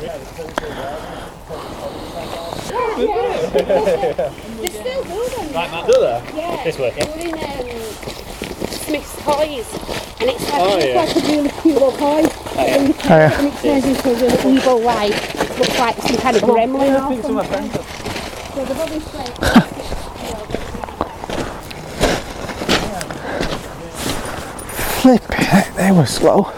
They still do them. Like that, do they? Yeah. This way, yeah. We're in um, Smyths Toys, and it's like, Oh, it's yeah. like a really cute little toy. And you turn it and it turns into a really evil light. It looks like some kind of gremlin or something. So they've obviously... Flipping it, they were slow.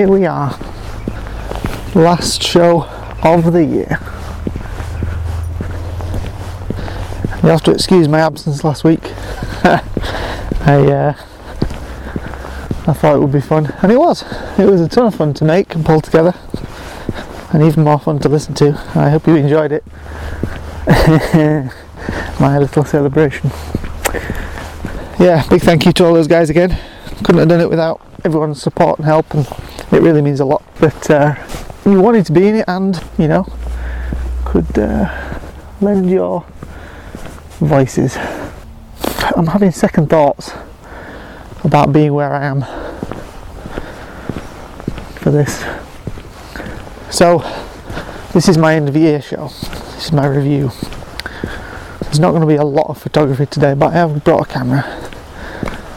Here we are. Last show of the year. You have to excuse my absence last week. I uh, I thought it would be fun, and it was. It was a ton of fun to make and pull together, and even more fun to listen to. I hope you enjoyed it. My little celebration. Yeah, big thank you to all those guys again. Couldn't have done it without everyone's support and help, and it really means a lot. But uh, you wanted to be in it, and you know, could uh, lend your voices. I'm having second thoughts about being where I am for this. So, this is my end of year show. This is my review. There's not going to be a lot of photography today, but I have brought a camera.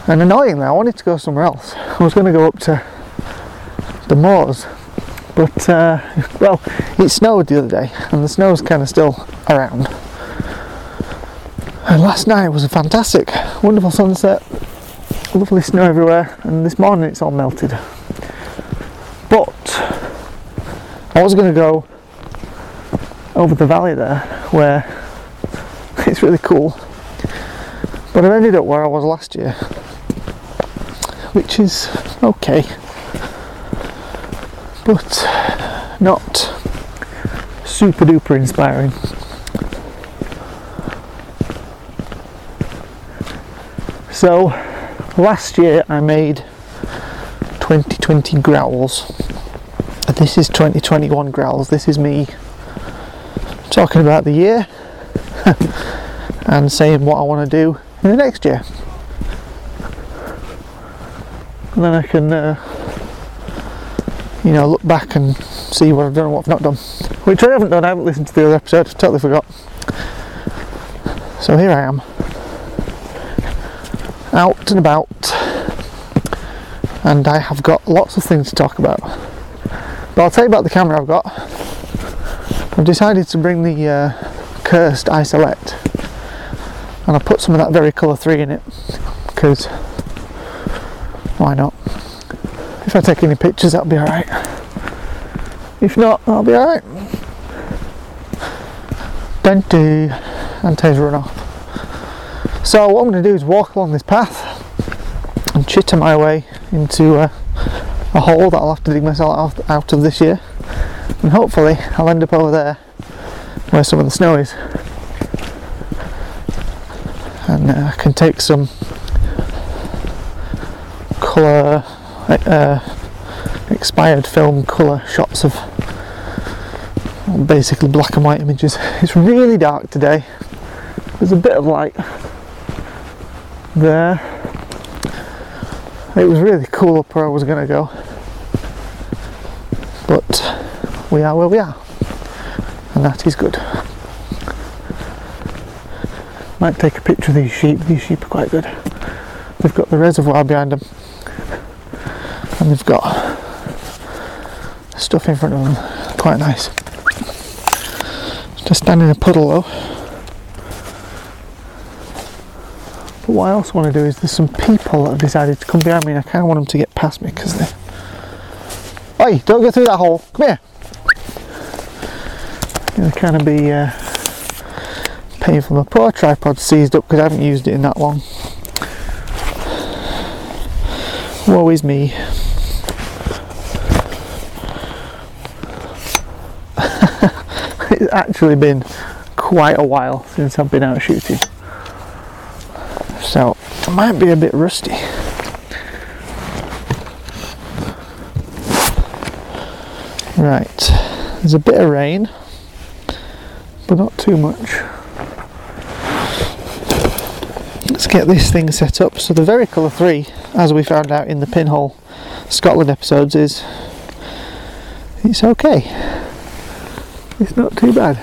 And annoyingly, I wanted to go somewhere else. I was going to go up to the moors, but uh, well, it snowed the other day, and the snow's kind of still around. And last night was a fantastic, wonderful sunset, lovely snow everywhere, and this morning it's all melted. But I was going to go over the valley there, where it's really cool. But I've ended up where I was last year, which is okay, but not super duper inspiring. So last year I made 2020 growls. This is 2021 growls. This is me talking about the year and saying what I want to do in the next year. And then I can, uh, you know, look back and see what I've done and what I've not done. Which I haven't done, I haven't listened to the other episode, totally forgot. So here I am, out and about, and I have got lots of things to talk about. But I'll tell you about the camera I've got. I've decided to bring the uh, Cursed Isolette and I put some of that Vericolor 3 in it because why not? If I take any pictures that'll be alright. If not, I'll be alright. Don't do antennas run off. So what I'm going to do is walk along this path and chitter my way into uh, a hole that I'll have to dig myself out, out of this year and hopefully I'll end up over there where some of the snow is and uh, I can take some colour uh, expired film colour shots of basically black and white images. It's really dark today. There's a bit of light there. It was really cool up where I was going to go but we are where we are and that is good. Might take a picture of these sheep. These sheep are quite good. They've got the reservoir behind them and they've got stuff in front of them quite nice just stand in a puddle though but what I also want to do is there's some people that have decided to come behind me and I kind of want them to get past me because they Oi, don't go through that hole. Come here. Gonna kind of be uh, painful. My poor tripod seized up because I haven't used it in that long. Woe is me. It's actually been quite a while since I've been out shooting. So I might be a bit rusty. Right, there's a bit of rain, but not too much. Let's get this thing set up. So the Vericolor 3, as we found out in the Pinhole Scotland episodes, is it's okay. It's not too bad.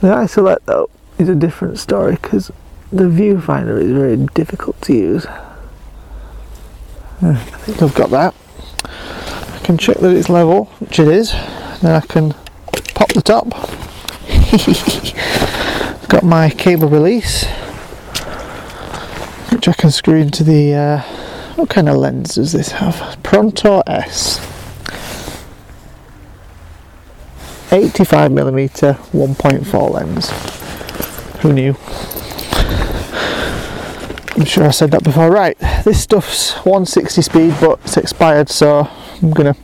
The Isolette though is a different story because the viewfinder is very difficult to use. I think I've got that. I can check that it's level, which it is. Then I can pop the top. got my cable release, which I can screw into the. Uh, what kind of lens does this have? Prontor S. 85mm 1.4 lens. Who knew? I'm sure I said that before. Right, this stuff's 160 speed, but it's expired, so I'm gonna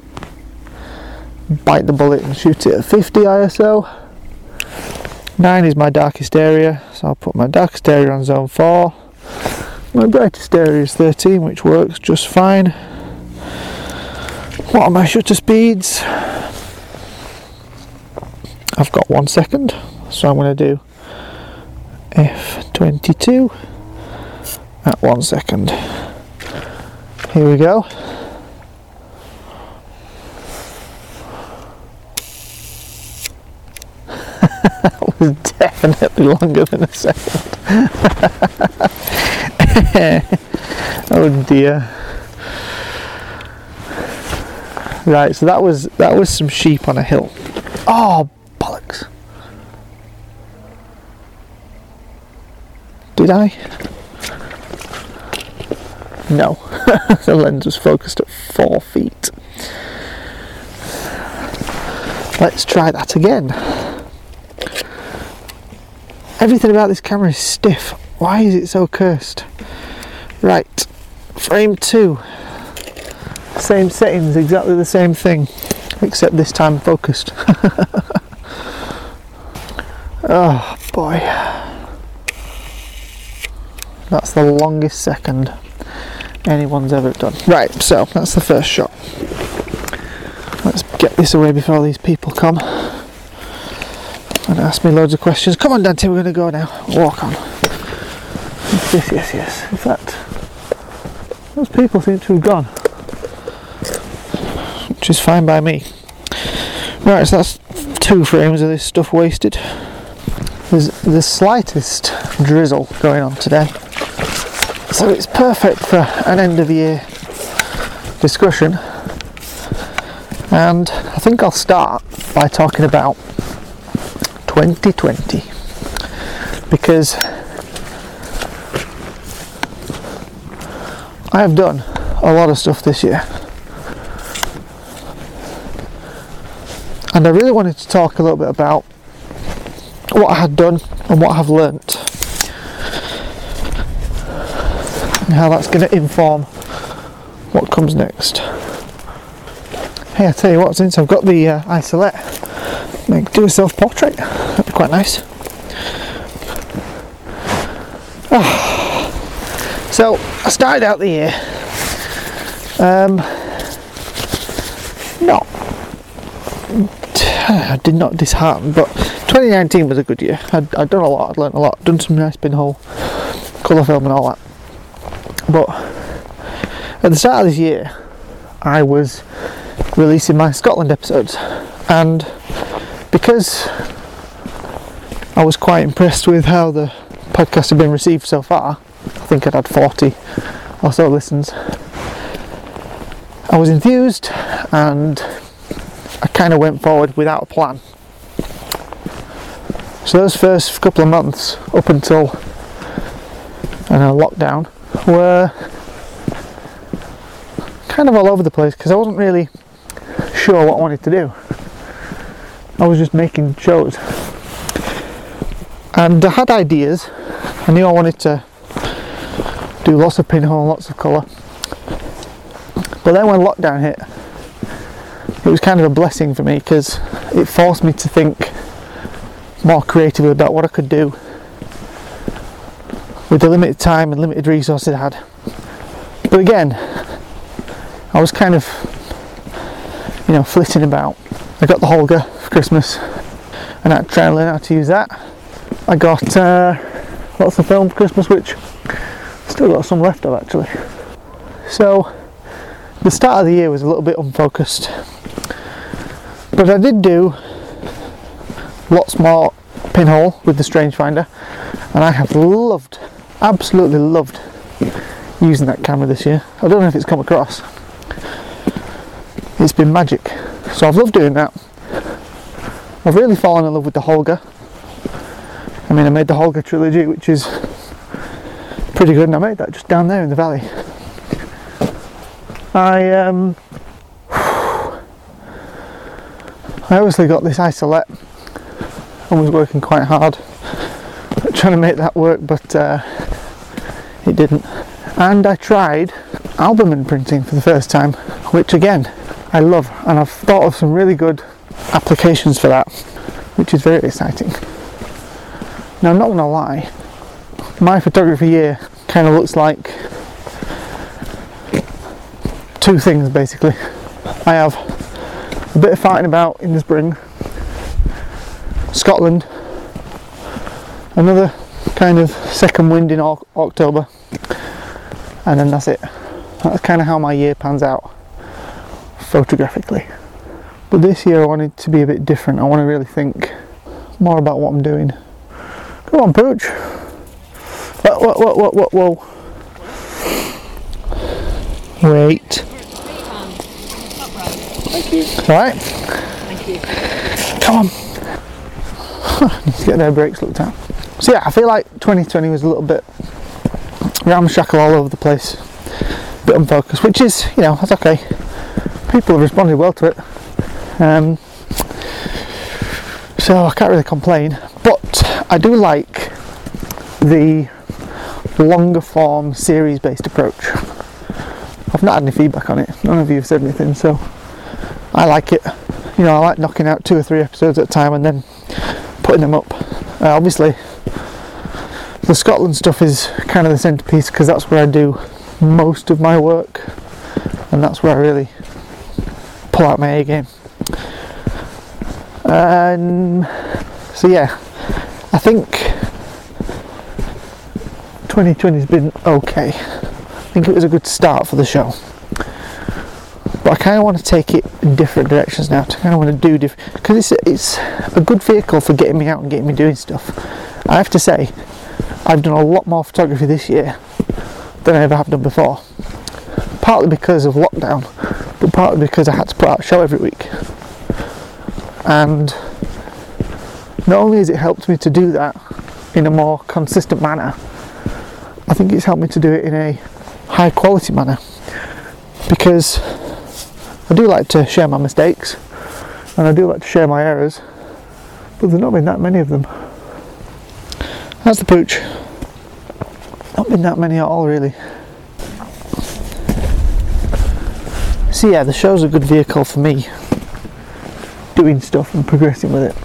bite the bullet and shoot it at 50 ISO. 9 is my darkest area, so I'll put my darkest area on zone 4. My brightest area is 13, which works just fine. What are my shutter speeds? I've got one second, so I'm going to do F22 at one second. Here we go. that was definitely longer than a second. oh dear. Right, so that was that was some sheep on a hill. Oh bollocks. Did I? No. the lens was focused at four feet. Let's try that again. Everything about this camera is stiff. Why is it so cursed? Right, frame two. Same settings, exactly the same thing, except this time focused. oh boy. That's the longest second anyone's ever done. Right, so that's the first shot. Let's get this away before these people come and ask me loads of questions. Come on, Dante, we're going to go now. Walk on. Yes, yes, yes. In fact, those people seem to have gone, which is fine by me. Right, so that's two frames of this stuff wasted. There's the slightest drizzle going on today, so it's perfect for an end of year discussion. And I think I'll start by talking about 2020 because I have done a lot of stuff this year. And I really wanted to talk a little bit about what I had done and what I have learnt and how that's going to inform what comes next. Hey, I tell you what, since I've got the uh, Isolette like do a self portrait. That'd be quite nice. Oh. So I started out the year um, not I did not dishearten, but 2019 was a good year. I'd, I'd done a lot, I'd learnt a lot, done some nice pinhole colour film and all that. But at the start of this year, I was releasing my Scotland episodes, and because I was quite impressed with how the podcast had been received so far. I think I'd had 40 or so listens. I was enthused and I kind of went forward without a plan. So those first couple of months up until I know lockdown were kind of all over the place because I wasn't really sure what I wanted to do. I was just making shows. And I had ideas. I knew I wanted to do lots of pinhole, lots of colour. But then when lockdown hit, it was kind of a blessing for me because it forced me to think more creatively about what I could do with the limited time and limited resources I had. But again, I was kind of, you know, flitting about. I got the Holga for Christmas and I tried to learn how to use that. I got uh, lots of film for Christmas, which still got some left of actually. So the start of the year was a little bit unfocused, but I did do lots more pinhole with the strange finder, and I have loved, absolutely loved using that camera this year. I don't know if it's come across. It's been magic. So I've loved doing that. I've really fallen in love with the Holga. I mean, I made the Holga trilogy, which is pretty good, and I made that just down there in the valley. I um, I obviously got this isolette and was working quite hard trying to make that work, but uh, it didn't. And I tried albumen printing for the first time, which again I love, and I've thought of some really good applications for that, which is very exciting. Now, I'm not going to lie, my photography year kind of looks like two things basically. I have a bit of fighting about in the spring, Scotland, another kind of second wind in October, and then that's it. That's kind of how my year pans out photographically. But this year I wanted to be a bit different. I want to really think more about what I'm doing. Come on, Pooch. Whoa, whoa, whoa, whoa, whoa. Wait. Thank you. Right. Thank you. Come on. Need to get their brakes looked at. So yeah, I feel like 2020 was a little bit ramshackle all over the place, a bit unfocused, which is, you know, that's okay. People have responded well to it. Um, so I can't really complain, but I do like the longer form series based approach. I've not had any feedback on it, none of you have said anything, so I like it. You know, I like knocking out two or three episodes at a time and then putting them up. Uh, obviously, the Scotland stuff is kind of the centerpiece because that's where I do most of my work, and that's where I really pull out my A game. Um, so yeah, I think 2020 has been okay. I think it was a good start for the show. But I kind of want to take it in different directions now. To kind of want to do different because it's a, it's a good vehicle for getting me out and getting me doing stuff. I have to say, I've done a lot more photography this year than I ever have done before. Partly because of lockdown, but partly because I had to put out a show every week. And not only has it helped me to do that in a more consistent manner, I think it's helped me to do it in a high quality manner because I do like to share my mistakes and I do like to share my errors, but there's not been that many of them. That's the pooch. Not been that many at all, really. So, yeah, the show's a good vehicle for me doing stuff and progressing with it,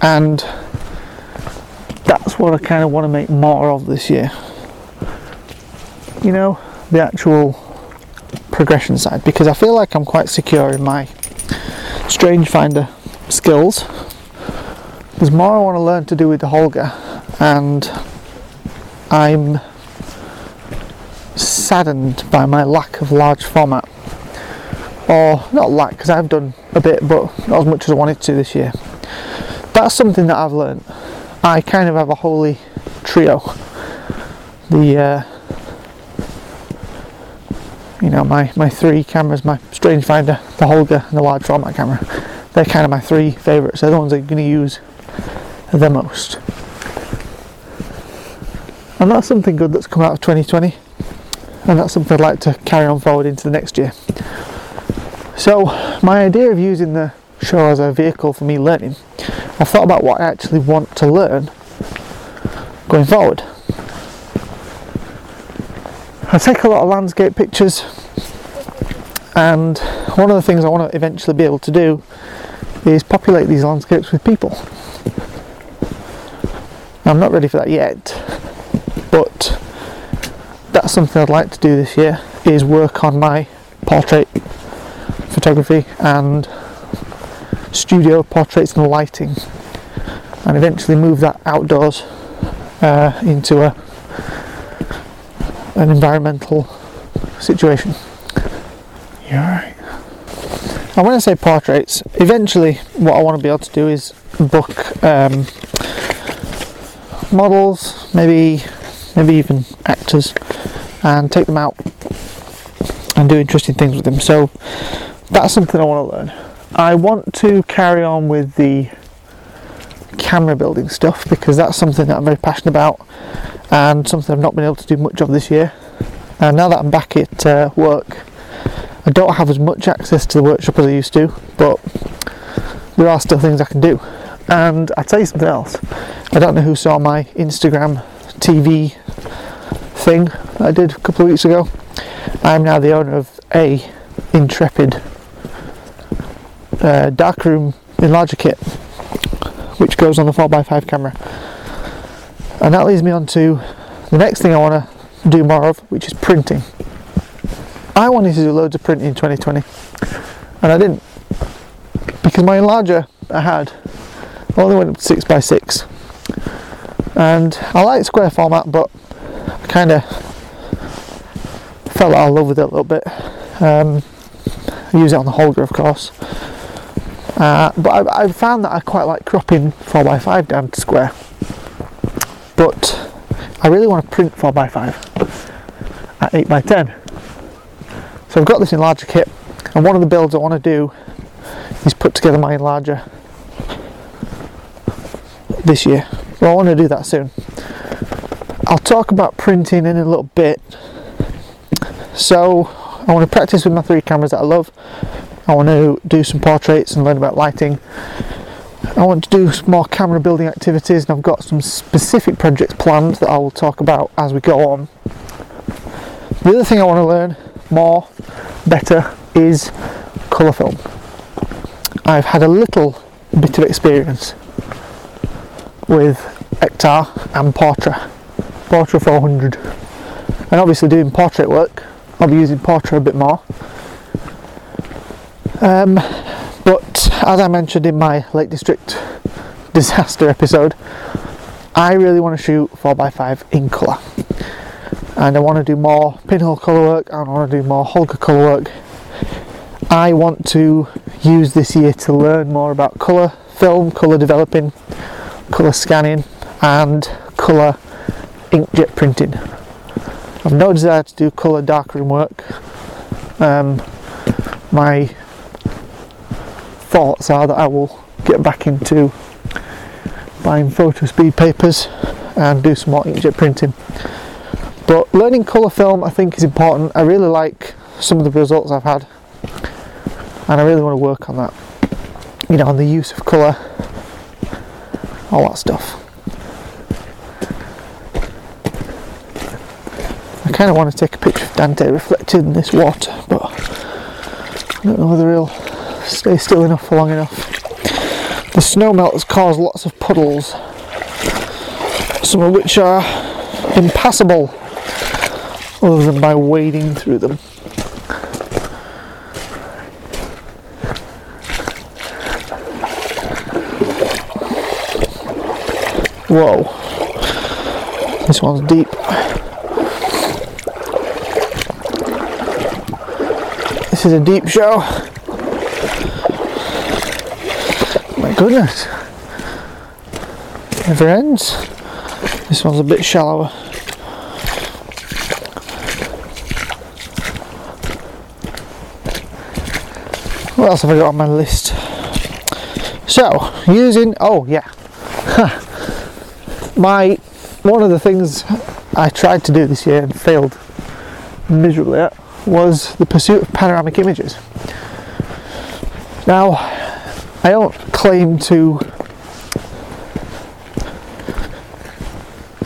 and that's what I kind of want to make more of this year. You know, the actual progression side because I feel like I'm quite secure in my strange finder skills. There's more I want to learn to do with the Holga, and I'm saddened by my lack of large format. Or not lack, because I've done a bit, but not as much as I wanted to this year. That's something that I've learned. I kind of have a holy trio. The uh, you know my, my three cameras my strange finder the Holga and the large format camera. They're kind of my three favorites. They're the ones i'm going to use the most. And that's something good that's come out of 2020 and that's something i'd like to carry on forward into the next year. So my idea of using the show as a vehicle for me learning i've thought about what i actually want to learn going forward I take a lot of landscape pictures And one of the things I want to eventually be able to do is populate these landscapes with people. I'm not ready for that yet, but that's something I'd like to do this year is work on my portrait photography and studio portraits and lighting and eventually move that outdoors uh, into a an environmental situation. You're right. And when I say portraits, eventually what I want to be able to do is book um, models, maybe maybe even actors, and take them out and do interesting things with them. So that's something I want to learn. I want to carry on with the camera building stuff because that's something that I'm very passionate about and something I've not been able to do much of this year. And now that I'm back at uh, work, I don't have as much access to the workshop as I used to, but there are still things I can do. And I'll tell you something else. I don't know who saw my Instagram TV thing I did a couple of weeks ago. I'm now the owner of a Intrepid uh, darkroom enlarger kit, which goes on the 4x5 camera. And that leads me on to the next thing I want to do more of, which is printing. I wanted to do loads of printing in 2020, and I didn't because my enlarger I had only went up to 6x6 and I like square format but I kind of fell out of love with it a little bit um, I use it on the Holga of course uh, but I, I found that I quite like cropping 4x5 down to square but I really want to print 4x5 at 8x10 so I've got this enlarger kit and one of the builds I want to do is put together my enlarger this year. Well, I want to do that soon. I'll talk about printing in a little bit. So, I want to practice with my three cameras that I love. I want to do some portraits and learn about lighting. I want to do some more camera building activities, and I've got some specific projects planned that I will talk about as we go on. The other thing I want to learn more, better, is colour film. I've had a little bit of experience with Ektar and Portra, Portra 400, and obviously doing portrait work. I'll be using Portra a bit more. Um, but as I mentioned in my Lake District disaster episode, I really want to shoot 4x5 in colour. And I want to do more pinhole colour work, and I want to do more Holga colour work. I want to use this year to learn more about colour film, colour developing, colour scanning, and colour inkjet printing. I've no desire to do colour darkroom work. Um, my thoughts are that I will get back into buying Fotospeed papers and do some more inkjet printing. But learning colour film I think is important. I really like some of the results I've had and I really want to work on that. You know, on the use of colour, all that stuff. I kind of want to take a picture of Dante reflected in this water, but I don't know whether he'll stay still enough for long enough. The snow melt has caused lots of puddles, some of which are impassable other than by wading through them. Whoa, this one's deep. This is a deep show. Goodness, never ends. This one's a bit shallower. What else have I got on my list? So, using, oh yeah, my one of the things I tried to do this year and failed miserably at was the pursuit of panoramic images. Now, I don't claim to.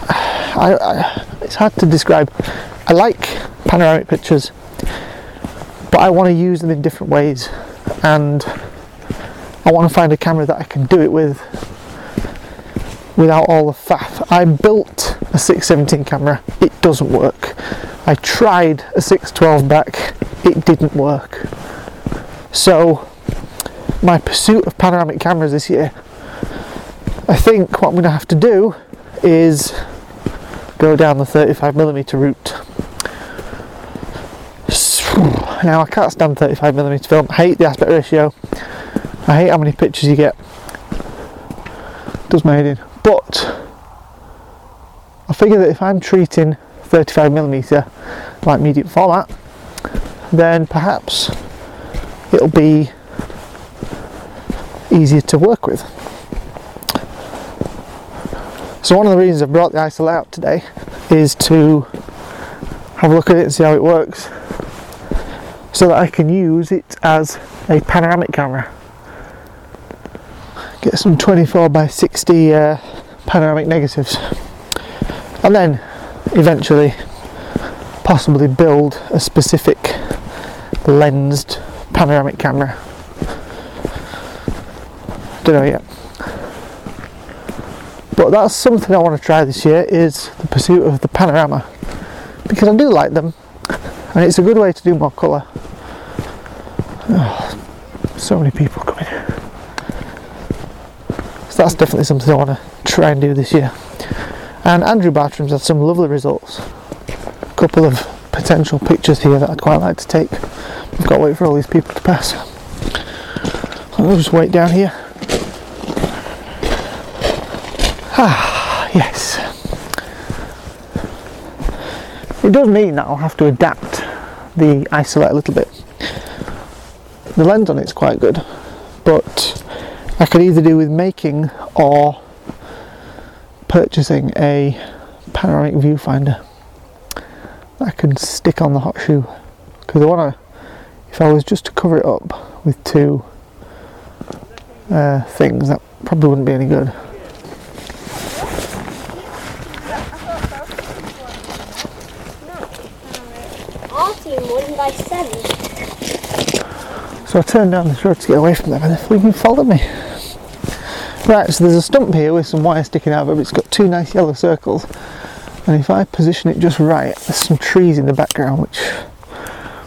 I, I, it's hard to describe. I like panoramic pictures, but I want to use them in different ways and I want to find a camera that I can do it with without all the faff. I built a 617 camera, it doesn't work. I tried a 612 back, it didn't work. So, my pursuit of panoramic cameras this year, I think what I'm going to have to do is go down the 35mm route. Now, I can't stand 35mm film, I hate the aspect ratio, I hate how many pictures you get. Does my head in. But I figure that if I'm treating 35mm like medium format, then perhaps it'll be easier to work with. So one of the reasons I've brought the ISO out today is to have a look at it and see how it works so that I can use it as a panoramic camera. Get some 24 by 60 uh, panoramic negatives and then eventually possibly build a specific lensed panoramic camera. Don't know yet. But that's something I want to try this year is the pursuit of the panorama because I do like them and it's a good way to do more colour. Oh, so many people coming. So that's definitely something I want to try and do this year. And Andrew Bartram's had some lovely results. A couple of potential pictures here that I'd quite like to take. I've got to wait for all these people to pass. I'll just wait down here. Ah, yes. It does mean that I'll have to adapt the Isolette a little bit. The lens on it's quite good, but I could either do with making or purchasing a panoramic viewfinder that I can stick on the hot shoe because I want to if I was just to cover it up with two uh, things that probably wouldn't be any good So I turned down this road to get away from them and they flew and followed me. Right, so there's a stump here with some wire sticking out of it, it's got two nice yellow circles. And if I position it just right, there's some trees in the background which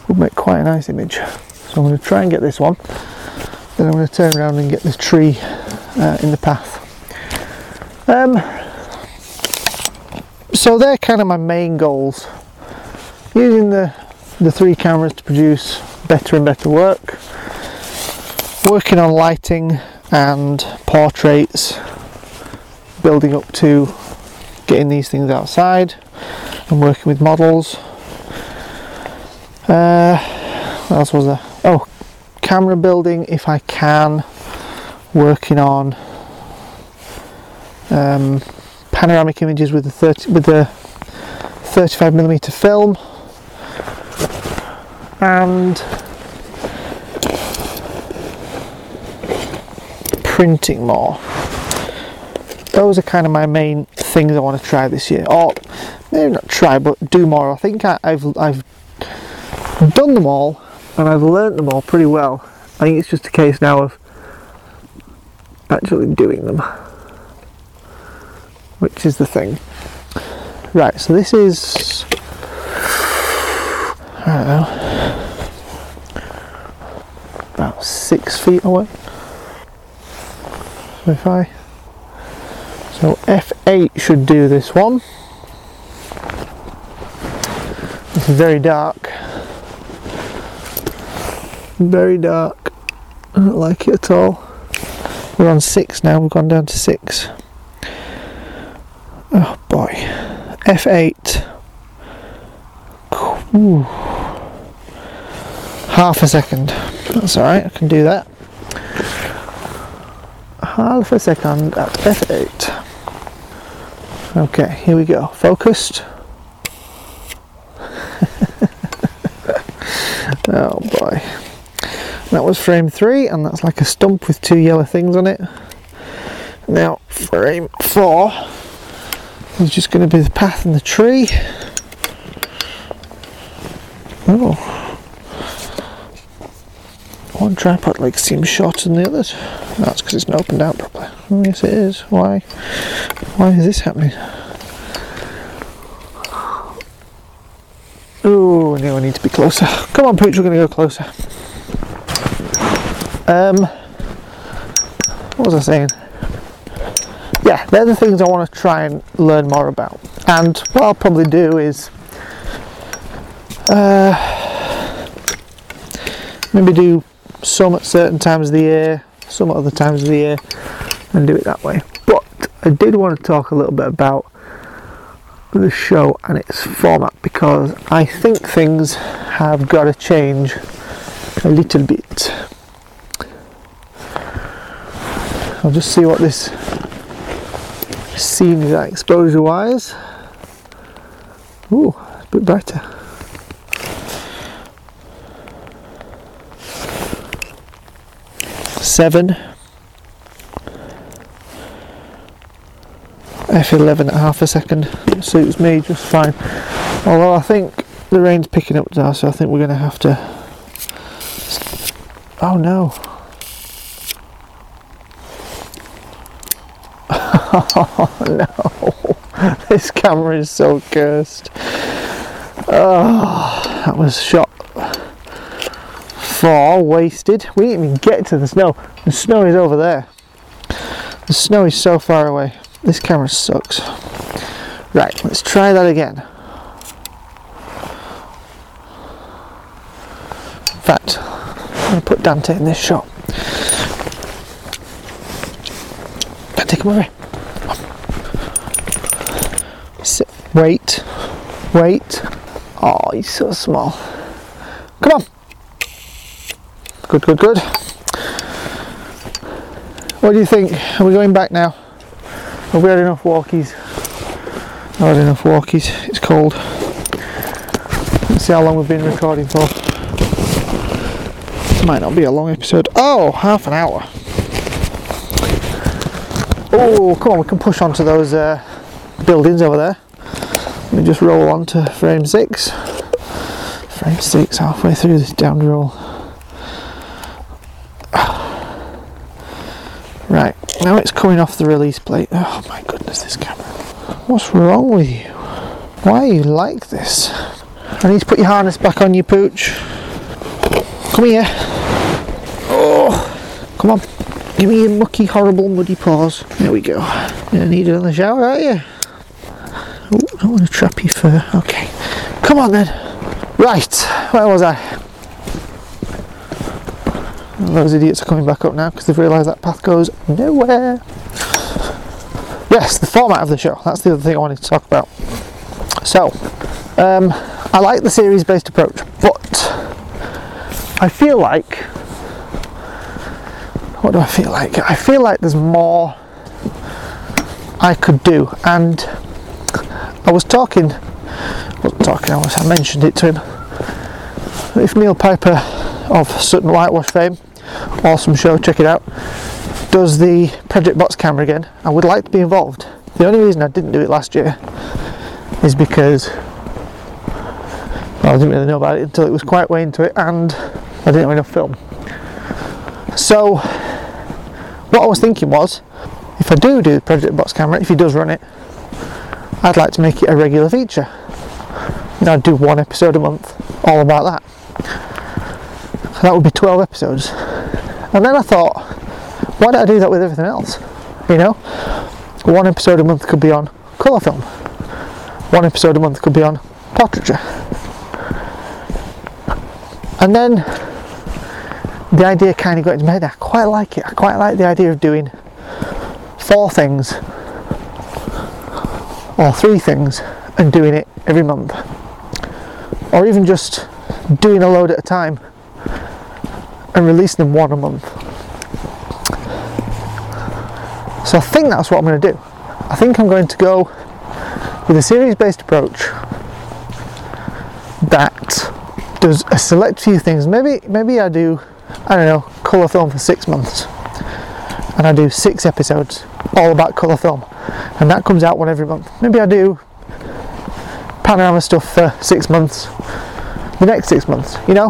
would make quite a nice image. So I'm going to try and get this one. Then I'm going to turn around and get this tree uh, in the path. Um, so they're kind of my main goals. Using the, the three cameras to produce better and better work. Working on lighting and portraits building up to getting these things outside and working with models. Uh, what else was there? Oh camera building if I can. Working on um, panoramic images with the 30 with the 35 millimeter film and printing more. Those are kind of my main things I want to try this year, or maybe not try, but do more. I think I, have I've done them all, and I've learnt them all pretty well. I think it's just a case now of actually doing them, which is the thing. Right, so this is I don't know about six feet away. If I so F8 should do this one. It's very dark. Very dark. I don't like it at all. We're on 6 now. We've gone down to 6 oh boy. F8 Ooh. half a second that's alright I can do that. Half a second at f8 okay here we go focused. Oh boy. That was frame 3 and that's like a stump with two yellow things on it. Now frame 4 is just going to be the path and the tree. Oh one tripod leg seems shorter than the others. That's because it's not opened out properly. Oh, yes, it is. Why? Why is this happening? Oh, now I need to be closer. Come on, Pooch, we're going to go closer. Um, what was I saying? Yeah, they're the things I want to try and learn more about. And what I'll probably do is uh, maybe do some at certain times of the year, some at other times of the year, and do it that way. But I did want to talk a little bit about the show and its format because I think things have got to change a little bit. I'll just see what this scene is like exposure wise. Ooh, it's a bit brighter. Seven. F11 at half a second suits me just fine. Although I think the rain's picking up now, so I think we're going to have to. Oh no. Oh no. This camera is so cursed. Oh, that was shot four wasted. We didn't even get to the snow. The snow is over there. The snow is so far away. This camera sucks. Right, let's try that again. In fact, I'm going to put Dante in this shot. Dante, come over here. Sit. Wait. Wait. Oh, he's so small. Come on. Good, good, good. What do you think? Are we going back now? Have we had enough walkies? I've had enough walkies. It's cold. Let's see how long we've been recording for. Might not be a long episode. Oh, half an hour. Oh, come on, we can push onto those uh, buildings over there. Let me just roll on to frame six. Frame six, halfway through this down roll. Right, now it's coming off the release plate. Oh my goodness, this camera. What's wrong with you? Why are you like this? I need to put your harness back on you, pooch. Come here. Oh, come on. Give me your mucky, horrible, muddy paws. There we go. You need it in the shower, are you? Oh, I want to trap your fur. Okay. Come on then. Right, where was I? Those idiots are coming back up now because they've realised that path goes nowhere. Yes, the format of the show. That's the other thing I wanted to talk about. So, um, I like the series based approach, but I feel like. What do I feel like? I feel like there's more I could do, and I was talking. Wasn't talking. I was. I mentioned it to him. If Neil Piper of Sutton Whitewash fame awesome show, check it out. Does the Project Box camera again. I would like to be involved. The only reason I didn't do it last year is because I didn't really know about it until it was quite way into it and I didn't have enough film. So, what I was thinking was if I do do the Project Box camera, if he does run it, I'd like to make it a regular feature. You know, I'd do one episode a month, all about that. That would be 12 episodes. And then I thought, why don't I do that with everything else? You know, one episode a month could be on colour film. One episode a month could be on portraiture. And then the idea kind of got into my head. I quite like it. I quite like the idea of doing four things or three things and doing it every month. Or even just doing a load at a time and releasing them one a month. So I think that's what I'm going to do. I think I'm going to go with a series based approach that does a select few things. Maybe maybe I do I don't know, colour film for six months. And I do six episodes all about colour film. And that comes out one every month. Maybe I do panorama stuff for six months, the next six months, you know?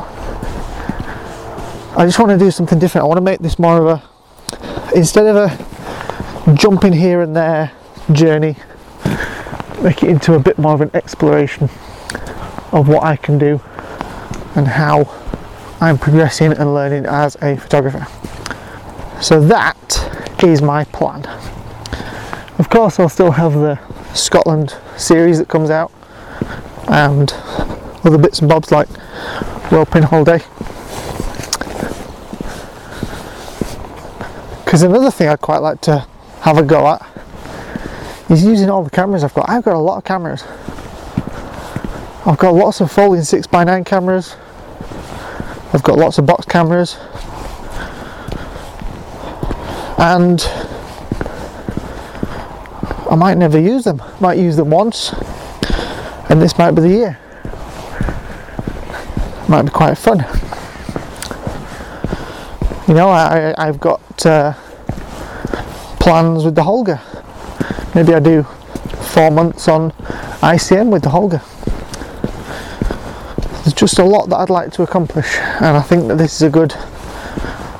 I just want to do something different. I want to make this more of a instead of a jumping here and there journey, make it into a bit more of an exploration of what I can do and how I'm progressing and learning as a photographer. So that is my plan. Of course, I'll still have the Scotland series that comes out and other bits and bobs like World Pinhole Because another thing I'd quite like to have a go at is using all the cameras I've got. I've got a lot of cameras. I've got lots of folding 6x9 cameras. I've got lots of box cameras. And I might never use them. Might use them once, and this might be the year. Might be quite fun. You know, I, I, have uh, plans with the Holga. Maybe I do four months on ICM with the Holga. There's just a lot that I'd like to accomplish, and I think that this is a good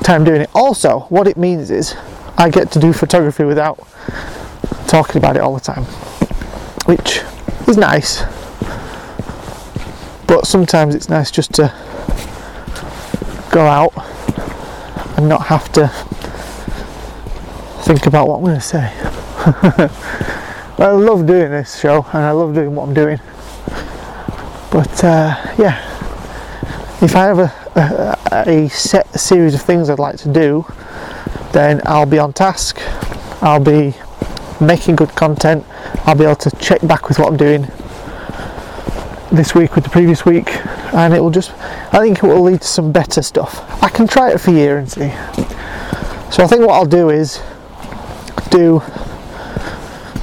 time doing it. Also, what it means is I get to do photography without talking about it all the time, which is nice. But sometimes it's nice just to go out and not have to think about what I'm going to say. I love doing this show and I love doing what I'm doing. But uh, yeah, if I have a, a, a set series of things I'd like to do, then I'll be on task. I'll be making good content. I'll be able to check back with what I'm doing this week with the previous week, and it will just, I think it will lead to some better stuff. I can try it for a year and see. So I think what I'll do is do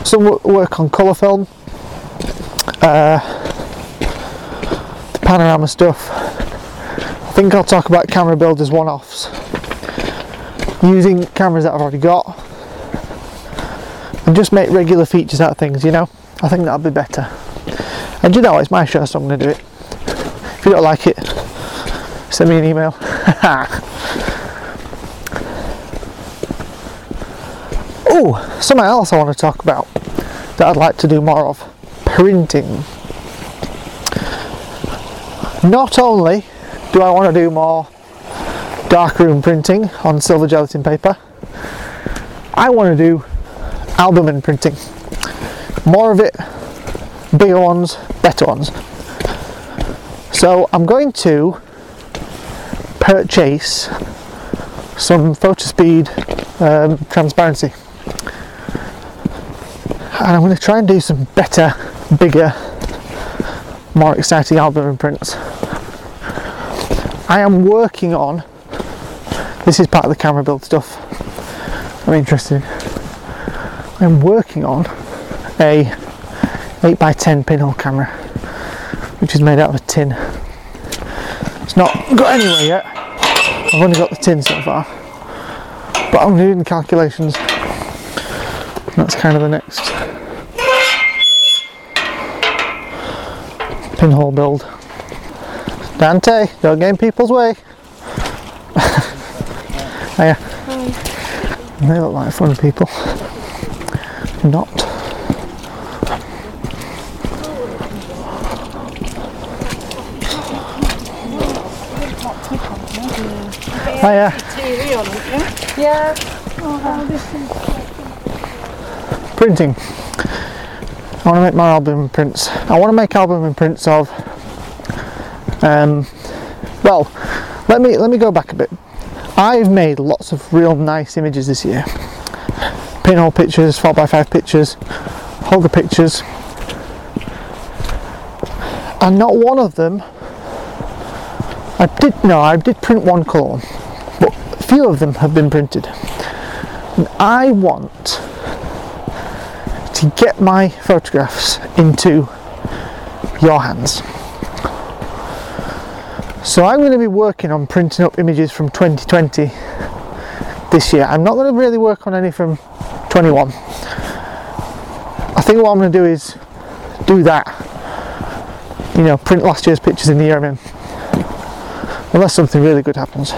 some work on colour film, uh, the panorama stuff. I think I'll talk about camera builders one-offs, using cameras that I've already got and just make regular features out of things, you know. I think that'll be better. And you know, it's my show, so I'm going to do it. If you don't like it, send me an email. oh, something else I want to talk about that I'd like to do more of printing. Not only do I want to do more darkroom printing on silver gelatin paper, I want to do albumen printing. More of it, bigger ones, better ones. So I'm going to purchase some Fotospeed um, transparency. And I'm going to try and do some better, bigger, more exciting albumen prints. I am working on, this is part of the camera build stuff I'm interested in. I'm working on a 8x10 pinhole camera which is made out of a tin. It's not got anywhere yet. I've only got the tin so far. But I'm doing the calculations. That's kind of the next pinhole build. Dante, don't get in people's way. Hiya. Hi. They look like fun people not. Oh yeah. Printing. I want to make my albumen prints. I want to make albumen prints of. Um, well, let me let me go back a bit. I've made lots of real nice images this year pinhole pictures, 4x5 pictures, Holga pictures, and not one of them. I did no, I did print one colour, but few of them have been printed. And I want to get my photographs into your hands. So I'm going to be working on printing up images from 2020 this year. I'm not going to really work on any from 21. I think what I'm going to do is do that. You know, print last year's pictures in the year I'm in. Unless something really good happens.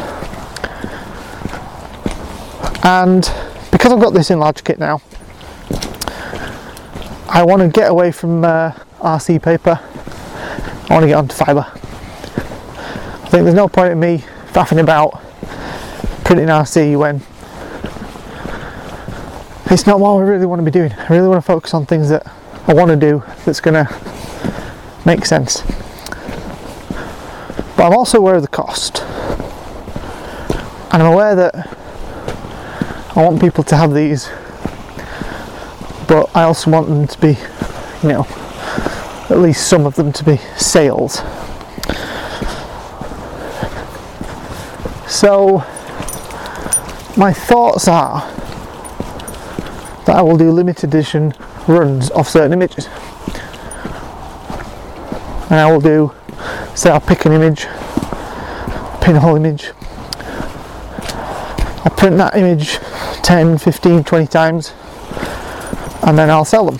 And because I've got this enlarge kit now, I want to get away from uh, RC paper. I want to get onto fibre. I think there's no point in me faffing about printing RC when it's not what I really want to be doing. I really want to focus on things that I want to do that's going to make sense. But I'm also aware of the cost. And I'm aware that I want people to have these, but I also want them to be, you know, at least some of them to be sales. So, my thoughts are that I will do limited edition runs of certain images. And I will do, say, I'll pick an image, pinhole image, I'll print that image 10, 15, 20 times, and then I'll sell them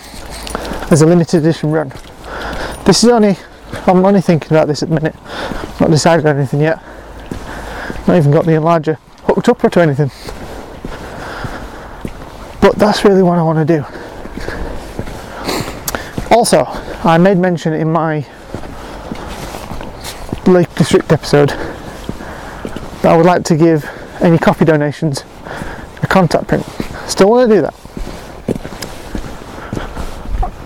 as a limited edition run. This is only, I'm only thinking about this at the minute, not decided anything yet, not even got the enlarger hooked up or to anything. But that's really what I want to do. Also, I made mention in my Lake District episode that I would like to give any coffee donations a contact print. Still want to do that.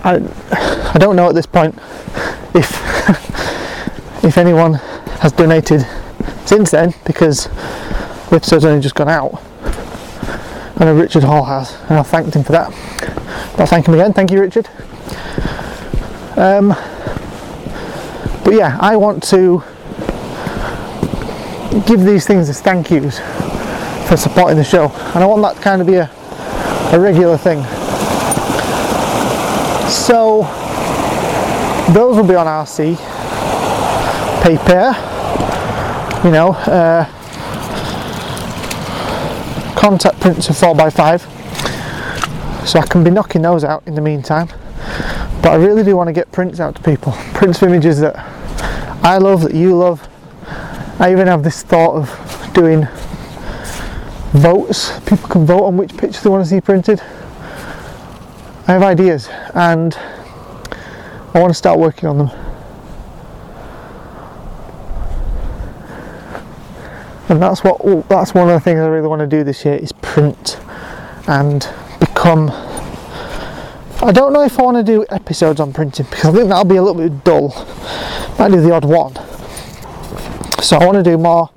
I, I don't know at this point if if anyone has donated since then because the episode's only just gone out. I know Richard Hall has, and I thanked him for that. But I'll thank him again. Thank you, Richard. Um, but yeah, I want to give these things as thank yous for supporting the show, and I want that to kind of be a, a regular thing. So those will be on RC paper, you know, uh, contact prints of 4x5 so I can be knocking those out in the meantime. But I really do want to get prints out to people. Prints of images that I love that you love. I even have this thought of doing votes. People can vote on which picture they want to see printed I have ideas and I want to start working on them. And that's what that's one of the things I really want to do this year is print and become I don't know if I want to do episodes on printing because I think that'll be a little bit dull. Might do the odd one. So I want to do more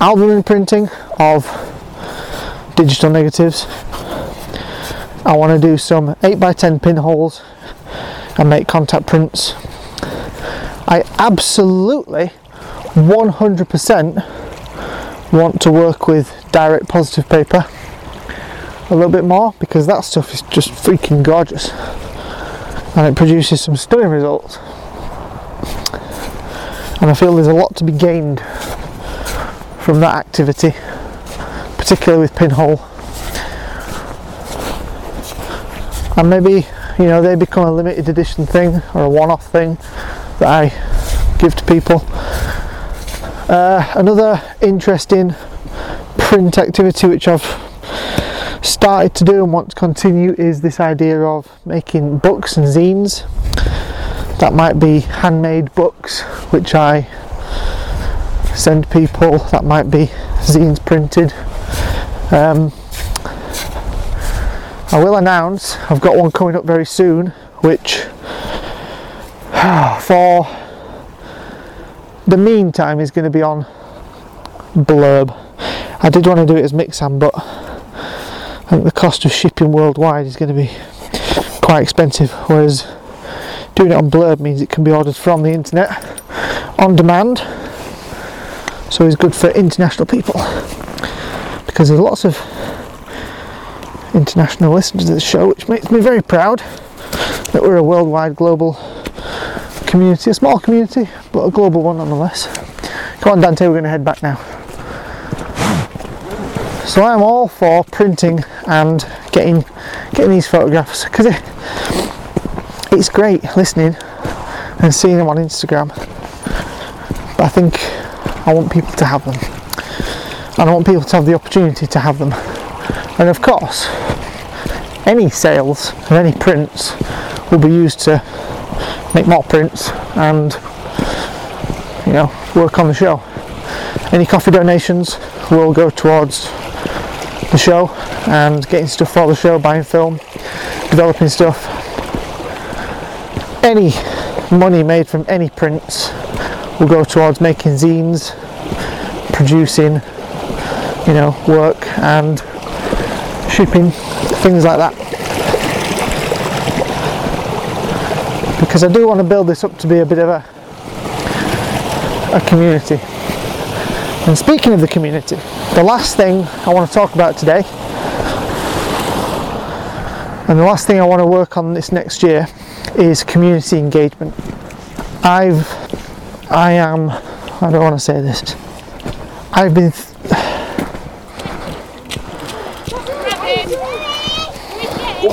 albumen printing of digital negatives I want to do some 8x10 pinholes and make contact prints. I absolutely 100% want to work with direct positive paper a little bit more because that stuff is just freaking gorgeous and it produces some stunning results. And I feel there's a lot to be gained from that activity particularly with pinhole and maybe you know they become a limited edition thing or a one-off thing that I give to people uh, another interesting print activity which I've started to do and want to continue is this idea of making books and zines. That might be handmade books which I send people, that might be zines printed. Um, I will announce I've got one coming up very soon which for the meantime is going to be on blurb. I did want to do it as Mixam, but I think the cost of shipping worldwide is going to be quite expensive. Whereas doing it on blurb means it can be ordered from the internet on demand. So it's good for international people because there's lots of international listeners to the show, which makes me very proud that we're a worldwide global community, a small community, but a global one nonetheless. Come on, Dante, we're going to head back now. So I'm all for printing and getting getting these photographs because it, it's great listening and seeing them on Instagram. But I think I want people to have them, and I want people to have the opportunity to have them And of course, any sales of any prints will be used to make more prints and you know work on the show. Any coffee donations will go towards the show and getting stuff for the show, buying film, developing stuff. Any money made from any prints will go towards making zines, producing, you know, work and shipping, things like that. Because I do want to build this up to be a bit of a a community. And speaking of the community, the last thing I want to talk about today, and the last thing I want to work on this next year is community engagement. I've, I am, I don't want to say this, I've been,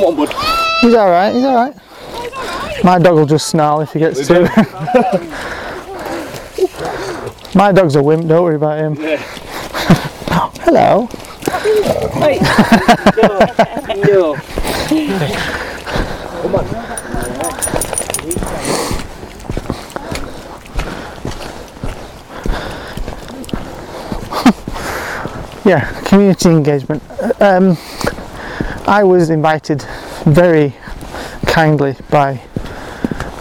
Come on, bud. he's alright, he's alright. My dog will just snarl if he gets too. My dog's a wimp, don't worry about him. Yeah. Hello. No. yeah, community engagement. Um, I was invited very kindly by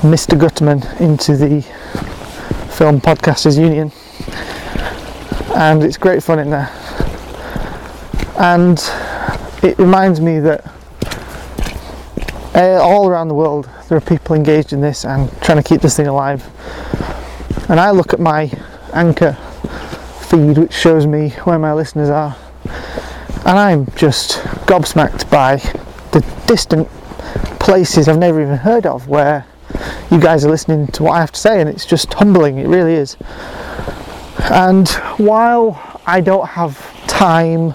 Mr. Gutman into the Film Podcasters Union, and it's great fun in there. And it reminds me that uh, all around the world there are people engaged in this and trying to keep this thing alive. And I look at my anchor feed which shows me where my listeners are and I'm just gobsmacked by the distant places I've never even heard of where you guys are listening to what I have to say and it's just humbling it really is. And while I don't have time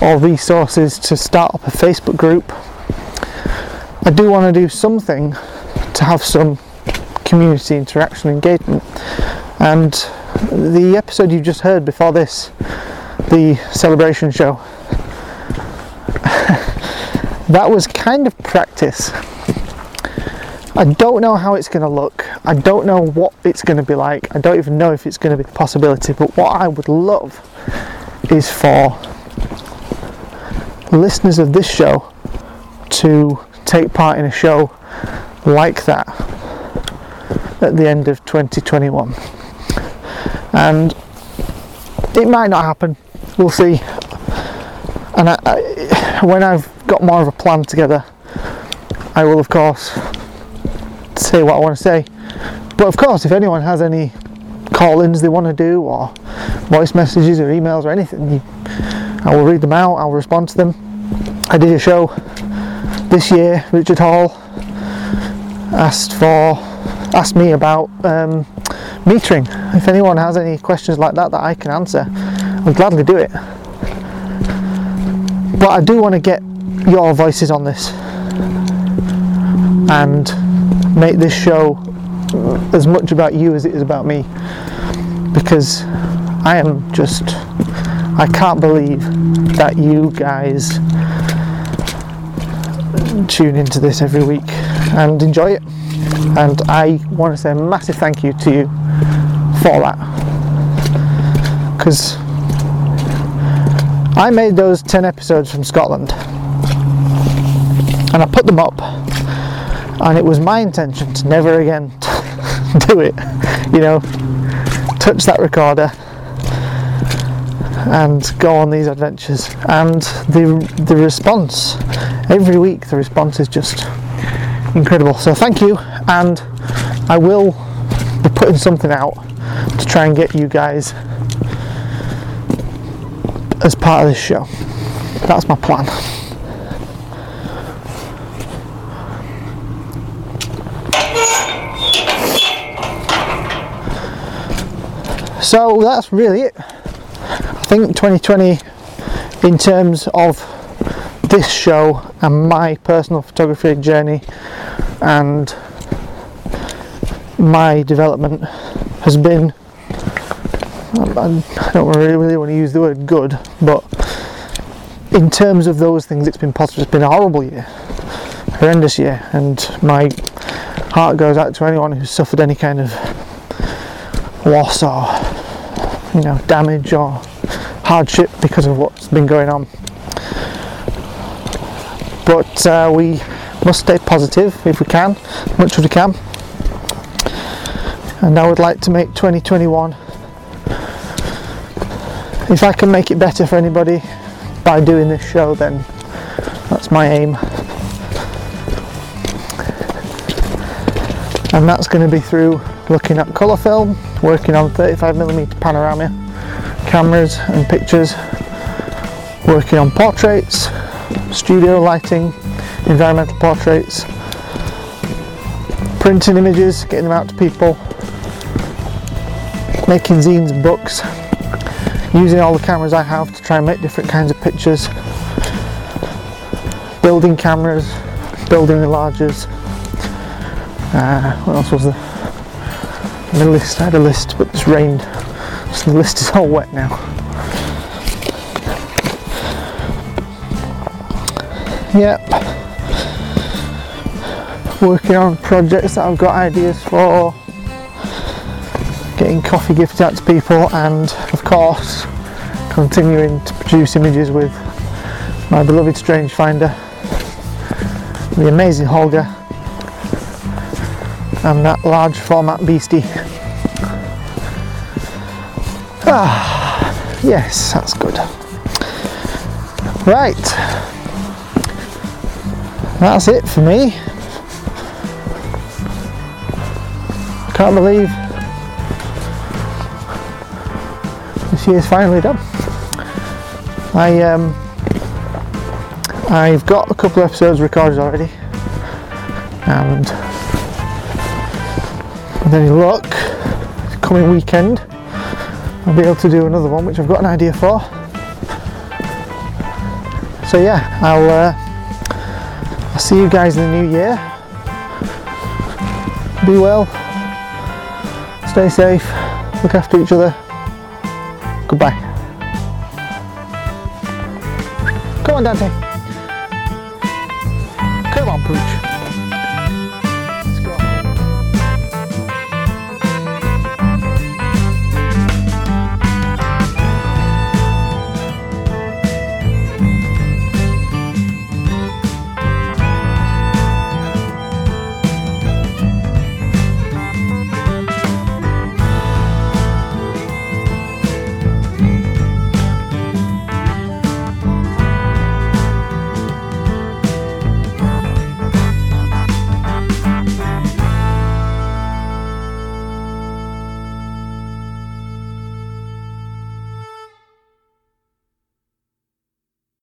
or resources to start up a Facebook group I do want to do something to have some community interaction engagement. And the episode you just heard before this, the celebration show, that was kind of practice. I don't know how it's going to look. I don't know what it's going to be like. I don't even know if it's going to be a possibility. But what I would love is for listeners of this show to take part in a show like that at the end of 2021 and it might not happen. We'll see. And I, I, when I've got more of a plan together, I will of course say what I want to say. But of course, if anyone has any call-ins they want to do, or voice messages or emails or anything, I will read them out. I'll respond to them. I did a show this year. Richard Hall asked for asked me about um, metering. If anyone has any questions like that that I can answer, I'll gladly do it. But I do want to get your voices on this and make this show as much about you as it is about me. Because I am just I can't believe that you guys tune into this every week and enjoy it. And I want to say a massive thank you to you for that. Because I made those 10 episodes from Scotland. And I put them up. And it was my intention to never again do it you know. Touch that recorder and go on these adventures. And the the response every week the response is just incredible. So thank you and I will be putting something out to try and get you guys as part of this show. That's my plan. So that's really it. I think 2020 in terms of this show and my personal photography journey and my development has been I don't really, want to use the word good but in terms of those things, it's been positive. It's been a horrible year, horrendous year, and my heart goes out to anyone who's suffered any kind of loss or you know damage or hardship because of what's been going on. But uh, we must stay positive if we can, much as we can. And I would like to make 2021 if I can make it better for anybody by doing this show, then that's my aim. And that's going to be through looking at colour film, working on 35mm panorama cameras and pictures, working on portraits, studio lighting, environmental portraits, printing images, getting them out to people, making zines and books, using all the cameras I have to try and make different kinds of pictures, building cameras, building enlargers. Uh, what else was? The list, I had a list, but it's rained, so the list is all wet now. Yep. Working on projects that I've got ideas for, getting coffee gifts out to people, and of course, continuing to produce images with my beloved strange finder, the amazing Holga, and that large format beastie. Ah, yes, that's good. Right, that's it for me. Can't believe this year's finally done. I um, I've got a couple of episodes recorded already, and with any luck, coming weekend, I'll be able to do another one, which I've got an idea for. So yeah, I'll uh, I'll see you guys in the new year. Be well, stay safe, look after each other. Goodbye. Come on, Dante.